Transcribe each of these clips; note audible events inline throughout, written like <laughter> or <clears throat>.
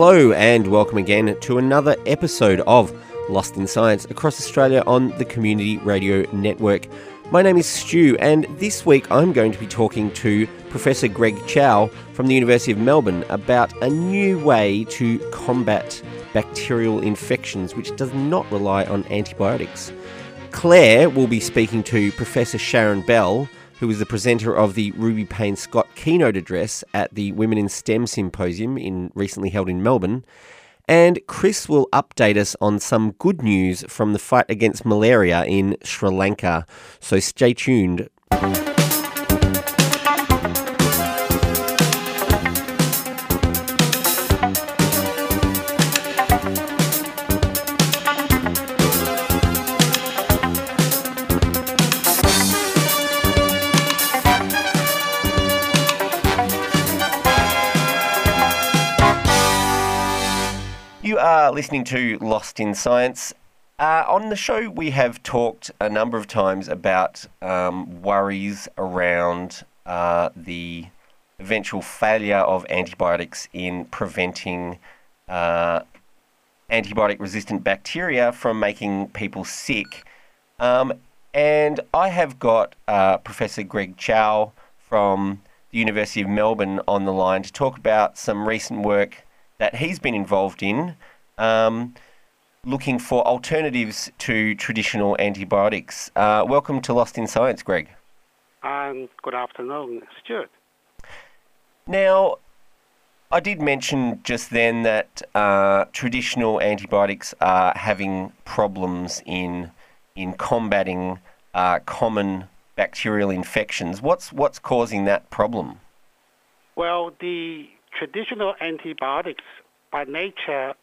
Hello, and welcome again to another episode of Lost in Science across Australia on the Community Radio Network. My name is Stu, and this week I'm going to be talking to Professor Greg Qiao from the University of Melbourne about a new way to combat bacterial infections which does not rely on antibiotics. Claire will be speaking to Professor Sharon Bell who was the presenter of the Ruby Payne Scott keynote address at the Women in STEM Symposium in recently held in Melbourne. And Chris will update us on some good news from the fight against malaria in Sri Lanka. So stay tuned. Listening to Lost in Science. Uh, on the show, we have talked a number of times about um, worries around uh, the eventual failure of antibiotics in preventing uh, antibiotic resistant bacteria from making people sick. Um, and I have got uh, Professor Greg Qiao from the University of Melbourne on the line to talk about some recent work that he's been involved in um, looking for alternatives to traditional antibiotics. Uh, welcome to Lost in Science, Greg. Um, good afternoon, Stuart. Now, I did mention just then that uh, traditional antibiotics are having problems in in combating uh, common bacterial infections. What's what's causing that problem? Well, the traditional antibiotics by nature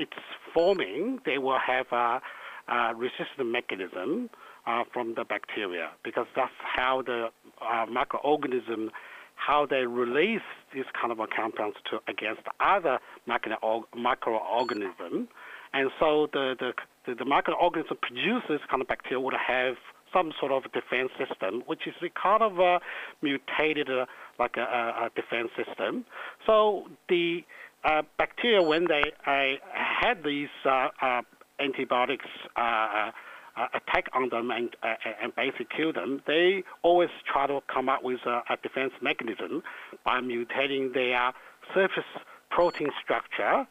it's forming, they will have a, a resistant mechanism uh, from the bacteria because that's how the uh, microorganism how they release these kind of compounds to against other micro microorganism, and so the the the, the microorganism produces kind of bacteria would have some sort of defense system, which is kind of a mutated uh, like a, a defense system. So the uh, bacteria, when they uh, had these uh, uh antibiotics uh, uh, attack on them and, and basically kill them, they always try to come up with a, a defense mechanism by mutating their surface protein structure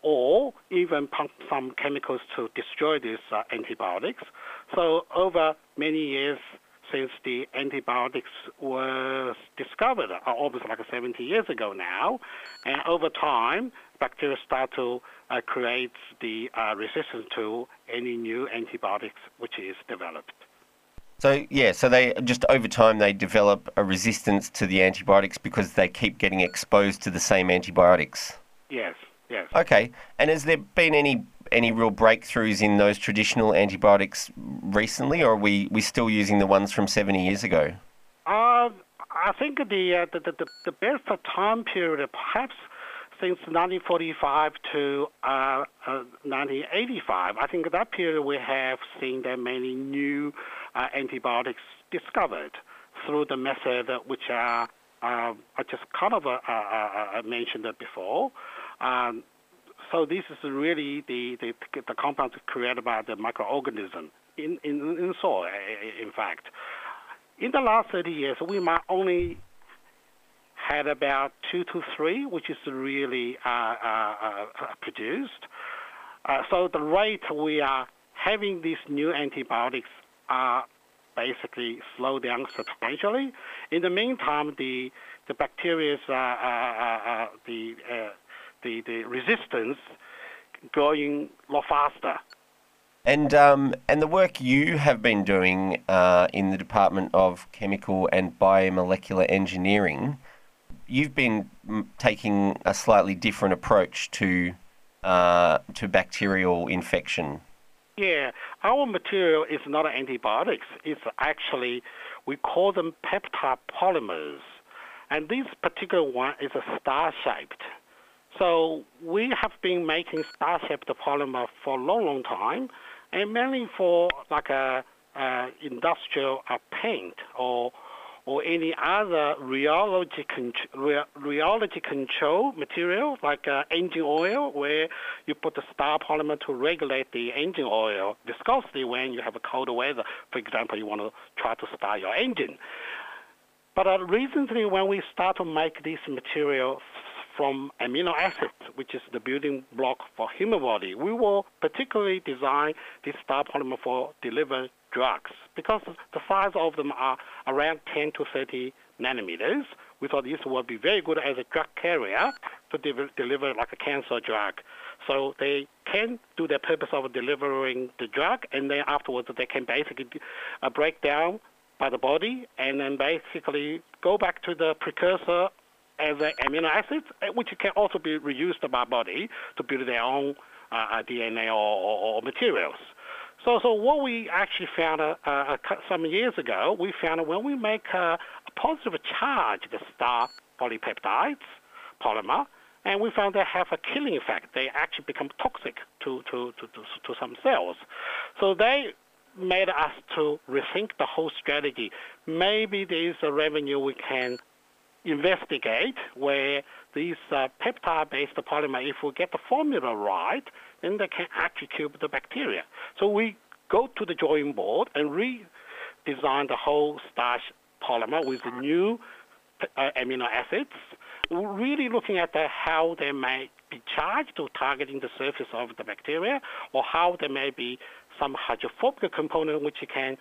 or even pump some chemicals to destroy these antibiotics. So over many years, since the antibiotics were discovered, uh, almost like 70 years ago now. And over time, bacteria start to uh, create the uh, resistance to any new antibiotics which is developed. So yeah, so they just over time they develop a resistance to the antibiotics because they keep getting exposed to the same antibiotics. Yes, yes. Okay, and has there been any any real breakthroughs in those traditional antibiotics recently, or are we we still using the ones from 70 years ago? Uh, I think the, uh, the, the, the best time period, perhaps since 1945 to uh, 1985, uh, I think that period we have seen that many new uh, antibiotics discovered through the method which are uh, I just kind of mentioned before. Um, so this is really the, the, the compounds created by the microorganism in, in, in soil, in fact. In the last 30 years, we might only had about two to three, which is really uh, uh, uh, produced. Uh, so the rate we are having these new antibiotics are basically slow down substantially. In the meantime, the the bacteria, uh, uh, the the, the resistance going a lot faster. And um, and the work you have been doing uh, in the Department of Chemical and Biomolecular Engineering, you've been taking a slightly different approach to uh, to bacterial infection. Yeah, our material is not antibiotics. It's actually we call them peptide polymers, and this particular one is a star shaped. So we have been making star-shaped polymer for a long, long time, and mainly for like a, industrial paint or or any other rheology, con- rheology control material like uh, engine oil, where you put the star polymer to regulate the engine oil viscosity when you have a cold weather. For example, you want to try to start your engine. But uh, recently, when we start to make this material from amino acids, which is the building block for human body, we will particularly design this star polymer for deliver drugs because the size of them are around 10 to 30 nanometers. We thought this would be very good as a drug carrier to de- deliver like a cancer drug. So they can do the purpose of delivering the drug, and then afterwards they can basically uh, break down by the body and then basically go back to the precursor as an amino acids, uh, which can also be reused by body to build their own uh, uh DNA or, or, or, materials. So, so what we actually found uh, uh, some years ago, we found when we make a, a positive charge, the star polypeptides polymer, and we found they have a killing effect. They actually become toxic to, to, to, to, to some cells. So they made us to rethink the whole strategy. Maybe there is a revenue we can investigate where these uh, peptide-based polymer, if we get the formula right, then they can actually kill the bacteria. So we go to the drawing board and redesign the whole star polymer with new uh, amino acids, We're really looking at the, how they may be charged to targeting the surface of the bacteria, or how there may be some hydrophobic component which can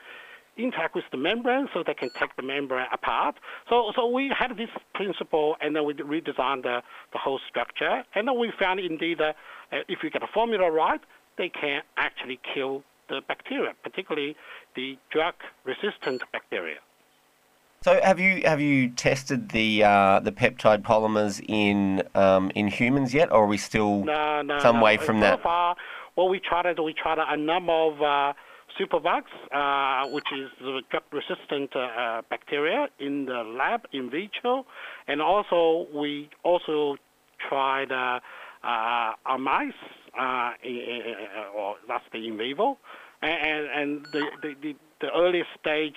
interact with the membrane so they can take the membrane apart. So, so we had this principle and then we redesigned the, the whole structure. And then we found indeed that uh, if you get the formula right, they can actually kill the bacteria, particularly the drug-resistant bacteria. So have you have you tested the uh, the peptide polymers in um, in humans yet, or are we still no, no, some no. way from so that? Far, what we tried, we tried a number of uh, superbugs, uh, which is the drug-resistant uh, bacteria in the lab in vitro, and also we also tried uh, uh, mice, uh, or that's the in vivo, and, and the, the, the the early stage,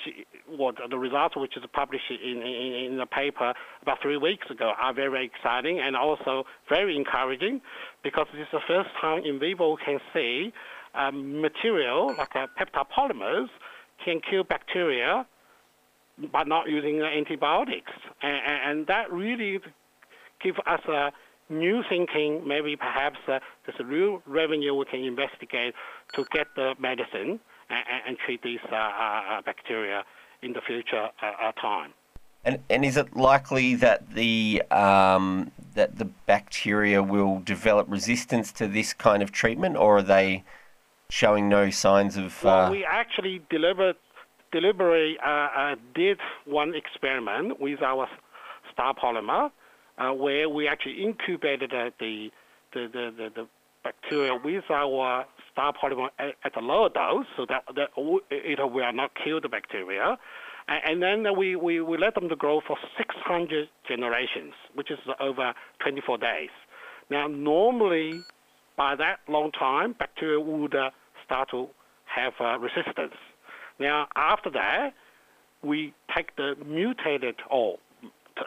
what the results, which is published in, in, in the paper about three weeks ago, are very exciting and also very encouraging because this is the first time in vivo can see um, material like uh, peptide polymers can kill bacteria by not using antibiotics, and, and that really gives us a new thinking. Maybe perhaps uh, there's a real revenue we can investigate to get the medicine and, and treat these uh, uh, bacteria in the future uh, time. And, and is it likely that the um, that the bacteria will develop resistance to this kind of treatment, or are they showing no signs of? Well, we actually delivered, deliberately uh, uh, did one experiment with our star polymer, uh, where we actually incubated the the, the, the, the bacteria with our star polymer at, at a lower dose, so that, that it will not kill the bacteria. And, and then we, we, we let them to grow for 600 generations, which is over 24 days. Now, normally, by that long time, bacteria would uh, start to have uh, resistance. Now, after that, we take the mutated or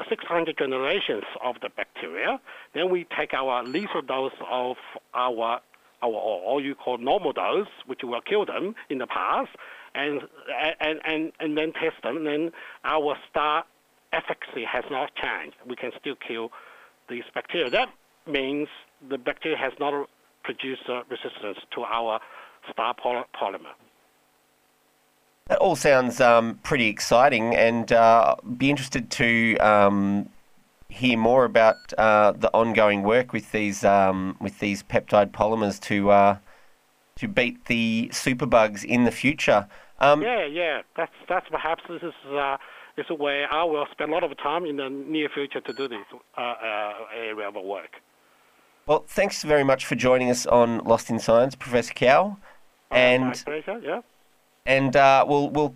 600 generations of the bacteria. Then we take our lethal dose of our, our or you call normal dose, which will kill them in the past, and and and, and then test them. And then our star efficacy has not changed. We can still kill these bacteria. That means the bacteria has not produced resistance to our star polymer. That all sounds um, pretty exciting, and uh, be interested to um, hear more about uh, the ongoing work with these um, with these peptide polymers to uh, to beat the superbugs in the future. Um, yeah, yeah, that's that's perhaps this is uh, this is where I will spend a lot of time in the near future to do this uh, uh, area of work. Well, thanks very much for joining us on Lost in Science, Professor Qiao. and my pleasure, yeah and uh, we'll we'll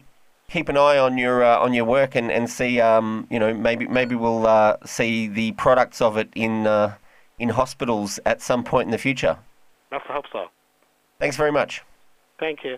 keep an eye on your uh, on your work and and see um, you know maybe maybe we'll uh, see the products of it in uh, in hospitals at some point in the future. I hope so. Thanks very much. Thank you.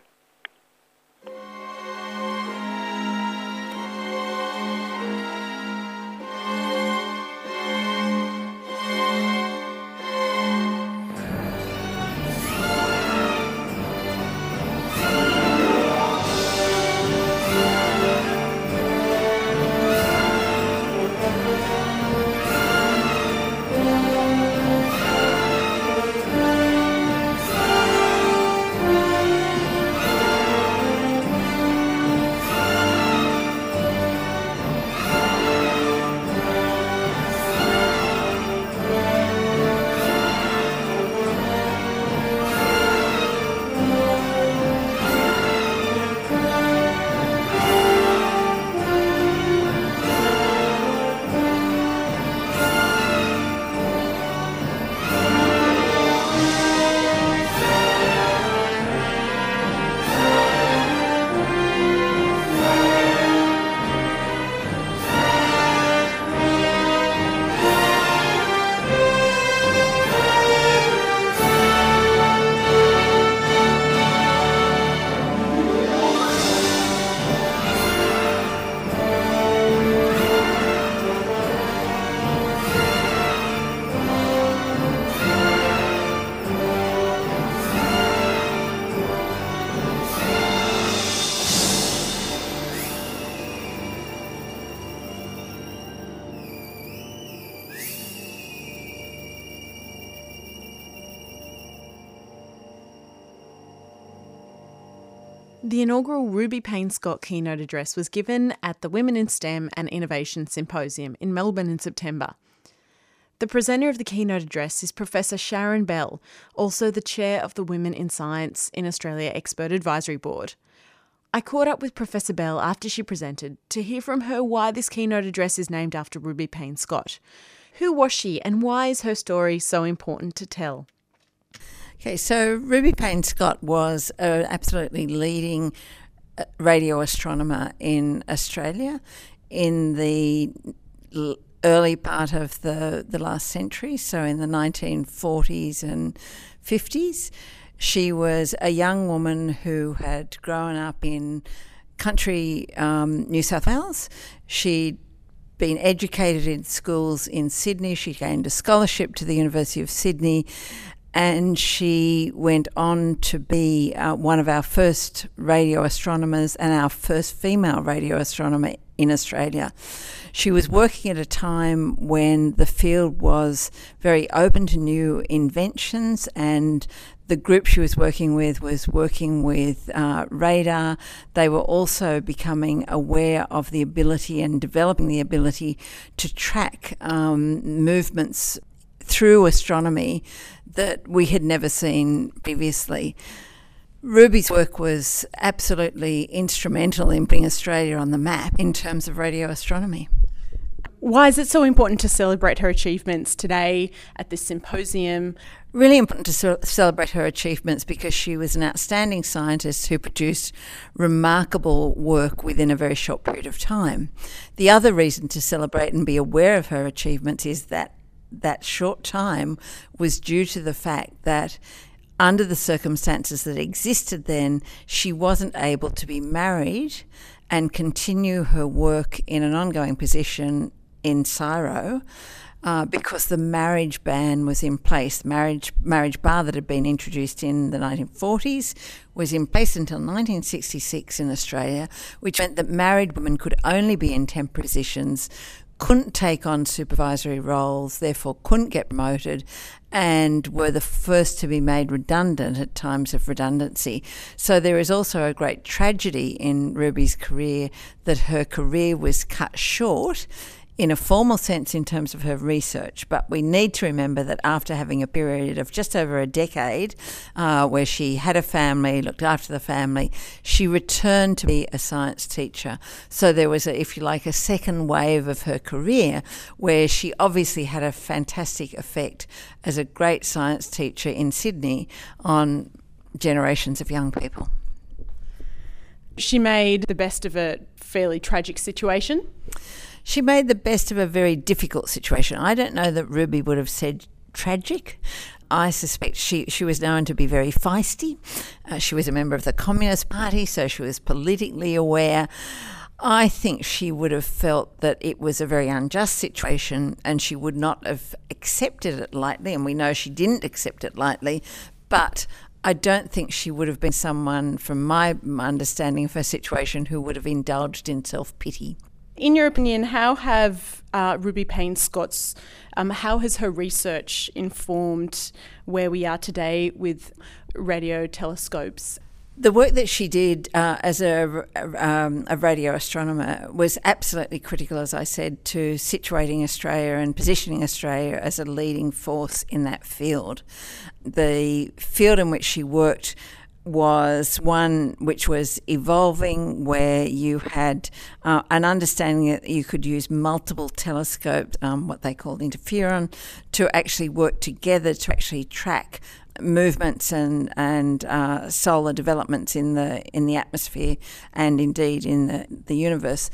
The inaugural Ruby Payne Scott keynote address was given at the Women in STEM and Innovation Symposium in Melbourne in September. The presenter of the keynote address is Professor Sharon Bell, also the chair of the Women in Science in Australia Expert Advisory Board. I caught up with Professor Bell after she presented to hear from her why this keynote address is named after Ruby Payne Scott. Who was she and why is her story so important to tell? Okay, so Ruby Payne Scott was an absolutely leading uh, radio astronomer in Australia in the early part of the, the last century, so in the 1940s and 50s. She was a young woman who had grown up in country um, New South Wales. She'd been educated in schools in Sydney. She gained a scholarship to the University of Sydney and she went on to be uh, one of our first radio astronomers and our first female radio astronomer in Australia. She was working at a time when the field was very open to new inventions, and the group she was working with was working with uh, radar. They were also becoming aware of the ability and developing the ability to track um, movements through astronomy that we had never seen previously. Ruby's work was absolutely instrumental in putting Australia on the map in terms of radio astronomy. Why is it so important to celebrate her achievements today at this symposium? Really important to celebrate her achievements because she was an outstanding scientist who produced remarkable work within a very short period of time. The other reason to celebrate and be aware of her achievements is that that short time was due to the fact that under the circumstances that existed then, she wasn't able to be married and continue her work in an ongoing position in CSIRO. Uh, because the marriage ban was in place. Marriage marriage bar that had been introduced in the 1940s was in place until 1966 in Australia, which meant that married women could only be in temporary positions couldn't take on supervisory roles, therefore couldn't get promoted, and were the first to be made redundant at times of redundancy. So there is also a great tragedy in Ruby's career that her career was cut short in a formal sense in terms of her research, but we need to remember that after having a period of just over a decade uh, where she had a family, looked after the family, she returned to be a science teacher. So there was, a, if you like, a second wave of her career where she obviously had a fantastic effect as a great science teacher in Sydney on generations of young people. She made the best of a fairly tragic situation she made the best of a very difficult situation. I don't know that Ruby would have said tragic. I suspect she, she was known to be very feisty. Uh, she was a member of the Communist Party, so she was politically aware. I think she would have felt that it was a very unjust situation and she would not have accepted it lightly. And we know she didn't accept it lightly. But I don't think she would have been someone, from my understanding of her situation, who would have indulged in self pity. In your opinion, how have uh, Ruby Payne Scott's, um, how has her research informed where we are today with radio telescopes? The work that she did uh, as a, um, a, radio astronomer was absolutely critical, as I said, to situating Australia and positioning Australia as a leading force in that field. The field in which she worked was one which was evolving, where you had uh, an understanding that you could use multiple telescopes, um, what they called interferon, to actually work together to actually track movements and and uh, solar developments in the in the atmosphere and indeed in the, the universe.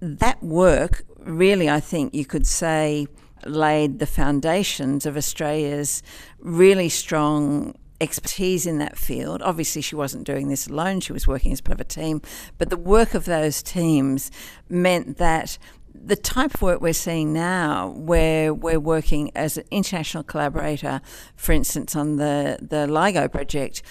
That work really, I think you could say, laid the foundations of Australia's really strong expertise in that field. Obviously, she wasn't doing this alone, she was working as part of a team. But the work of those teams meant that the type of work we're seeing now, where we're working as an international collaborator, for instance, on the, the LIGO project,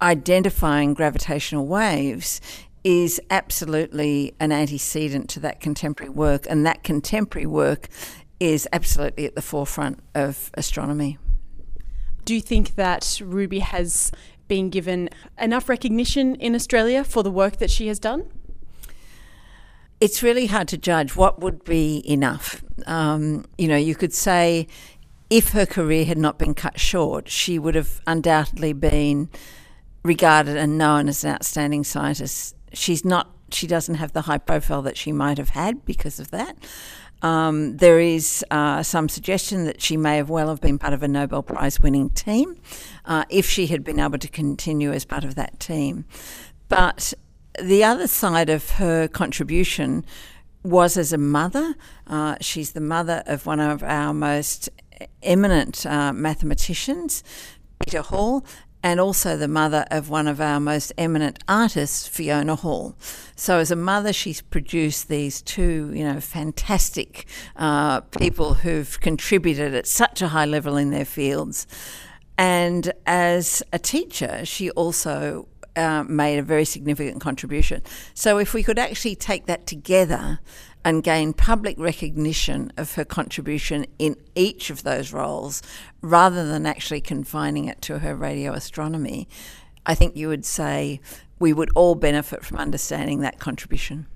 identifying gravitational waves is absolutely an antecedent to that contemporary work, and that contemporary work is absolutely at the forefront of astronomy. Do you think that Ruby has been given enough recognition in Australia for the work that she has done? It's really hard to judge what would be enough. Um, you know, you could say if her career had not been cut short, she would have undoubtedly been regarded and known as an outstanding scientist. She's not. She doesn't have the high profile that she might have had because of that. Um, there is uh, some suggestion that she may have well have been part of a Nobel Prize winning team uh, if she had been able to continue as part of that team. But the other side of her contribution was as a mother. Uh, she's the mother of one of our most eminent uh, mathematicians, Peter Hall, and also the mother of one of our most eminent artists, Fiona Hall. So, as a mother, she's produced these two, you know, fantastic uh, people who've contributed at such a high level in their fields. And as a teacher, she also uh, made a very significant contribution. So, if we could actually take that together and gain public recognition of her contribution in each of those roles rather than actually confining it to her radio astronomy, I think you would say we would all benefit from understanding that contribution.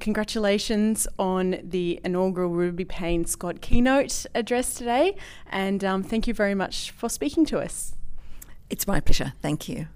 Congratulations on the inaugural Ruby Payne Scott keynote address today, and um, thank you very much for speaking to us. It's my pleasure. Thank you.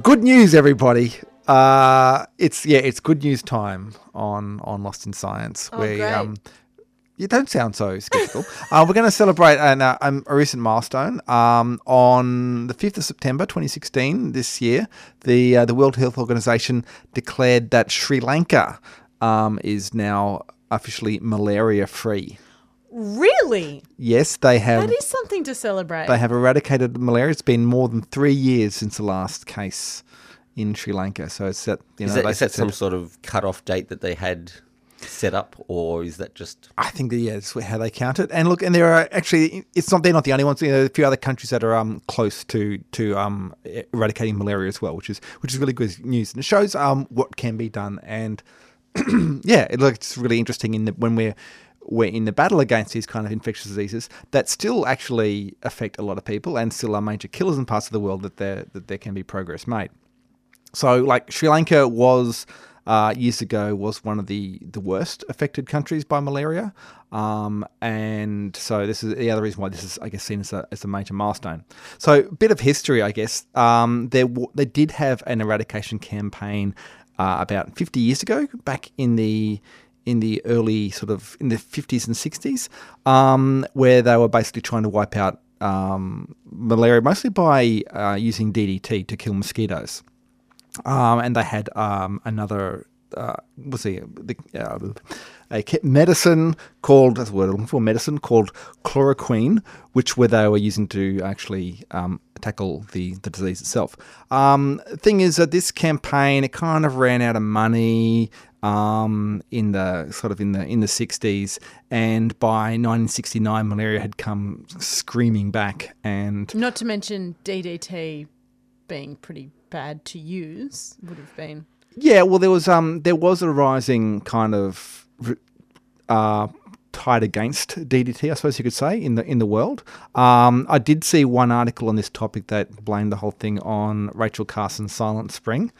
Good news, everybody. Uh, it's yeah, it's good news time on on Lost in Science. Oh, great. um, you don't sound so skeptical. <laughs> uh, we're going to celebrate an, uh, um, a recent milestone. Um, on the fifth of September, 2016, this year, the uh, the World Health Organization declared that Sri Lanka um, is now officially malaria free. Really? Yes, they have. That is something to celebrate. They have eradicated malaria. It's been more than three years since the last case in Sri Lanka. So it's that you know Is that, they is that some sort of cut-off date that they had set up, or is that just I think that yeah, that's how they count it. And look, and there are actually it's not they're not the only ones. You know, a few other countries that are um close to to um eradicating malaria as well, which is which is really good news. And it shows um what can be done. And <clears throat> yeah, it looks really interesting in the, when we're we're in the battle against these kind of infectious diseases that still actually affect a lot of people and still are major killers in parts of the world that there that there can be progress made. So, like Sri Lanka was uh, years ago was one of the the worst affected countries by malaria, um, and so this is the other reason why this is, I guess, seen as a, as a major milestone. So, a bit of history, I guess. Um, there w- they did have an eradication campaign uh, about 50 years ago, back in the in the early sort of in the 50s and 60s, um, where they were basically trying to wipe out um, malaria, mostly by uh, using DDT to kill mosquitoes. Um, and they had um, another, uh, what's the, the uh, a medicine called that's the word I'm looking for medicine called chloroquine, which where they were using to actually um, tackle the, the disease itself. Um, thing is that this campaign it kind of ran out of money um, in the sort of in the in the 60s, and by 1969, malaria had come screaming back, and Not to mention DDT being pretty bad to use would have been. yeah, well, there was um there was a rising kind of uh, tide against DDT, I suppose you could say, in the in the world. Um, I did see one article on this topic that blamed the whole thing on Rachel Carson's Silent Spring.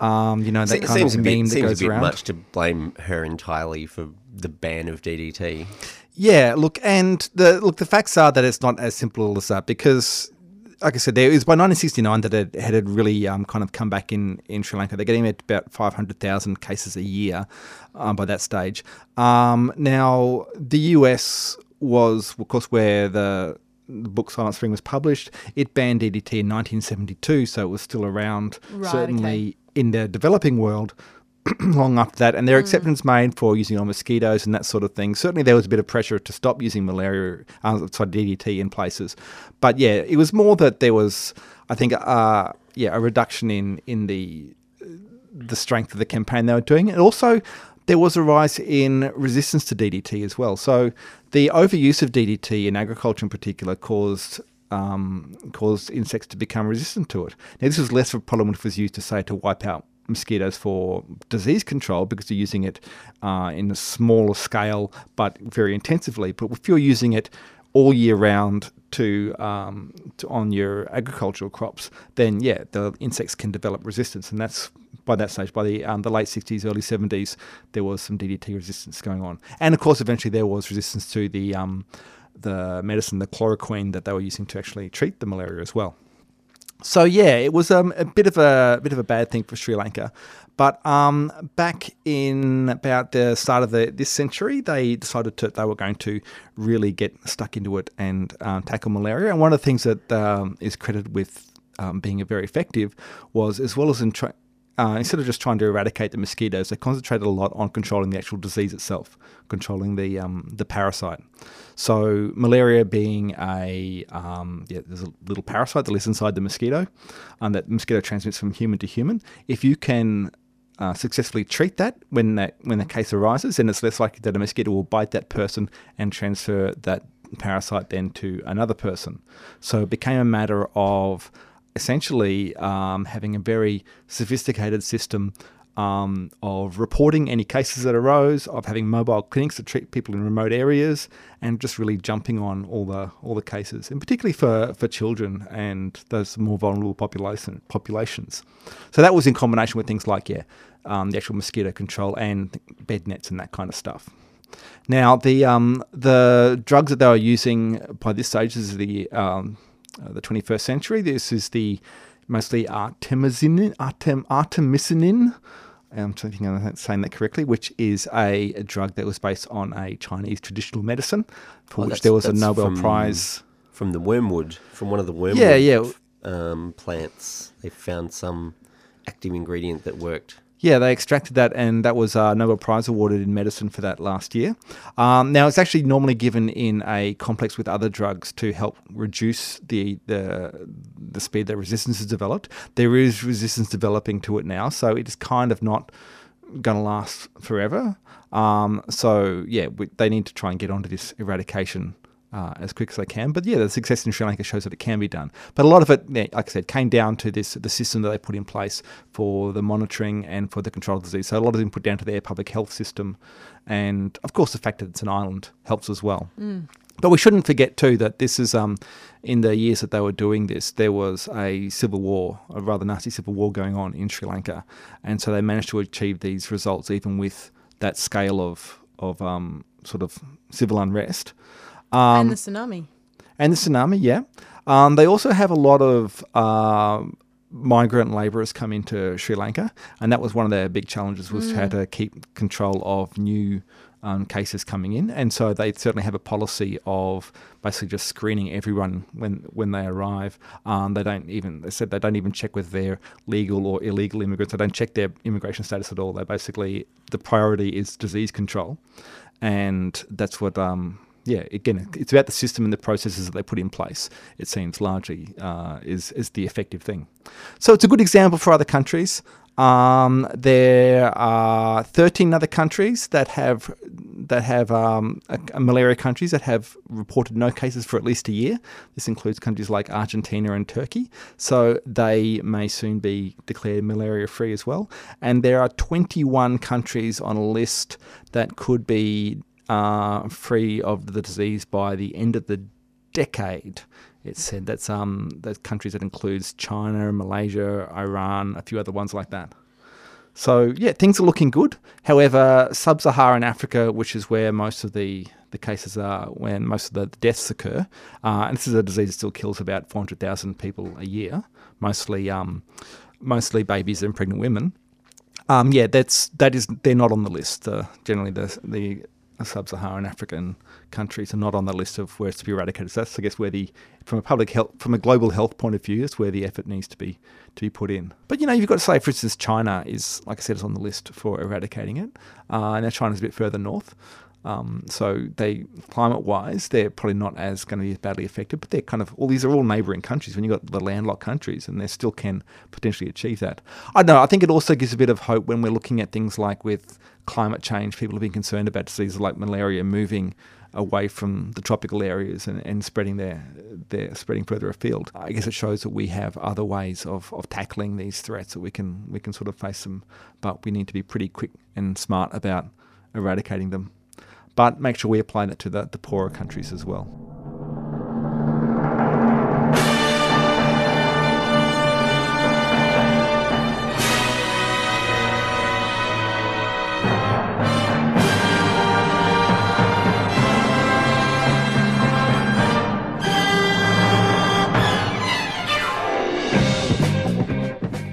Um, you know that Se- kind seems of a bit, meme that seems goes a bit around. much to blame her entirely for the ban of DDT. Yeah, look, and the look, the facts are that it's not as simple as that because, like I said, there it was by 1969 that it had really um, kind of come back in, in Sri Lanka. They're getting at about 500,000 cases a year um, by that stage. Um, now, the US was, of course, where the the book Silent Spring was published. It banned DDT in 1972, so it was still around, Right, certainly in the developing world <clears throat> long after that, and their are exceptions made for using on mosquitoes and that sort of thing. Certainly, there was a bit of pressure to stop using malaria, uh, sorry, DDT in places, but yeah, it was more that there was, I think, uh, yeah, a reduction in in the the strength of the campaign they were doing, and also there was a rise in resistance to DDT as well. So the overuse of DDT in agriculture, in particular, caused um, caused insects to become resistant to it. Now, this was less of a problem if it was used to say to wipe out mosquitoes for disease control because you're using it uh, in a smaller scale but very intensively. But if you're using it all year round to, um, to on your agricultural crops, then yeah, the insects can develop resistance, and that's by that stage, by the um, the late '60s, early '70s, there was some DDT resistance going on, and of course, eventually there was resistance to the um, the medicine, the chloroquine that they were using to actually treat the malaria as well. So yeah, it was um, a bit of a bit of a bad thing for Sri Lanka, but um, back in about the start of the this century, they decided to they were going to really get stuck into it and um, tackle malaria. And one of the things that um, is credited with um, being very effective was as well as in tra- uh, instead of just trying to eradicate the mosquitoes, they concentrated a lot on controlling the actual disease itself, controlling the um, the parasite. So malaria being a um, yeah, there's a little parasite that lives inside the mosquito, and that mosquito transmits from human to human. If you can uh, successfully treat that when that when the case arises, then it's less likely that a mosquito will bite that person and transfer that parasite then to another person. So it became a matter of essentially um, having a very sophisticated system um, of reporting any cases that arose, of having mobile clinics to treat people in remote areas, and just really jumping on all the all the cases, and particularly for, for children and those more vulnerable population populations. So that was in combination with things like yeah, um, the actual mosquito control and bed nets and that kind of stuff. Now the um, the drugs that they were using by this stage is the um, uh, the 21st century. This is the mostly artemisinin, artem, artemisinin. I'm thinking I'm saying that correctly, which is a, a drug that was based on a Chinese traditional medicine, for Oh, which there was a Nobel from- Prize. From the wormwood, from one of the wormwood Yeah, yeah. Um, plants, they found some active ingredient that worked. Yeah, they extracted that, and that was a Nobel Prize awarded in medicine for that last year. Um, now, it's actually normally given in a complex with other drugs to help reduce the, the the speed that resistance is developed. There is resistance developing to it now, so it is kind of not going to last forever. Um, so yeah, we, they need to try and get onto this eradication uh, as quick as they can. But yeah, the success in Sri Lanka shows that it can be done. But a lot of it, like I said, came down to this the system that they put in place for the monitoring and for the control of disease. So a lot of them put down to their public health system, and of course the fact that it's an island helps as well. But we shouldn't forget too that this is um, in the years that they were doing this, there was a civil war, a rather nasty civil war going on in Sri Lanka, and so they managed to achieve these results even with that scale of of um, sort of civil unrest. Um, and the tsunami. and the tsunami, yeah. Um, they also have a lot of um migrant labourers come into Sri Lanka, and that was one of their big challenges was how to keep control of new um, cases coming in, and so they certainly have a policy of basically just screening everyone when when they arrive. Um, they don't even they said they don't even check with they're legal or illegal immigrants. They don't check their immigration status at all. They basically the priority is disease control, and that's what. Um, yeah, again, it's about the system and the processes that they put in place. It seems largely uh, is is the effective thing. So it's a good example for other countries. Um, there are 13 other countries that have that have um, a, a malaria countries that have reported no cases for at least a year. This includes countries like Argentina and Turkey. So they may soon be declared malaria free as well. And there are 21 countries on a list that could be uh, free of the disease by the end of the decade. It said that's um that's countries that includes China, Malaysia, Iran, a few other ones like that. So yeah, things are looking good. However, sub-Saharan Africa, which is where most of the the cases are, when most of the deaths occur, uh, and this is a disease that still kills about 400,000 people a year, mostly um, mostly babies and pregnant women. Um, yeah, that's that is they're not on the list. Uh, generally, the the sub-Saharan African countries are not on the list of where it's to be eradicated. So that's, I guess, where the from a public health, from a global health point of view, is where the effort needs to be to be put in. But you know, you've got to say, for instance, China is, like I said, is on the list for eradicating it. Uh, now China's a bit further north. Um, so they, climate-wise, they're probably not as going to be as badly affected, but they're kind of all these are all neighbouring countries. When you've got the landlocked countries, and they still can potentially achieve that. I know. I think it also gives a bit of hope when we're looking at things like with climate change. People have been concerned about diseases like malaria moving away from the tropical areas and, and spreading their, their spreading further afield. I guess it shows that we have other ways of, of tackling these threats that we can we can sort of face them, but we need to be pretty quick and smart about eradicating them but make sure we apply that to the, the poorer countries as well.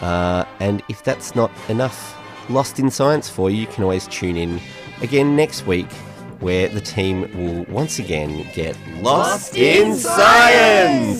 uh, and if that's not enough Lost in Science for you, you can always tune in again next week where the team will once again get lost in science.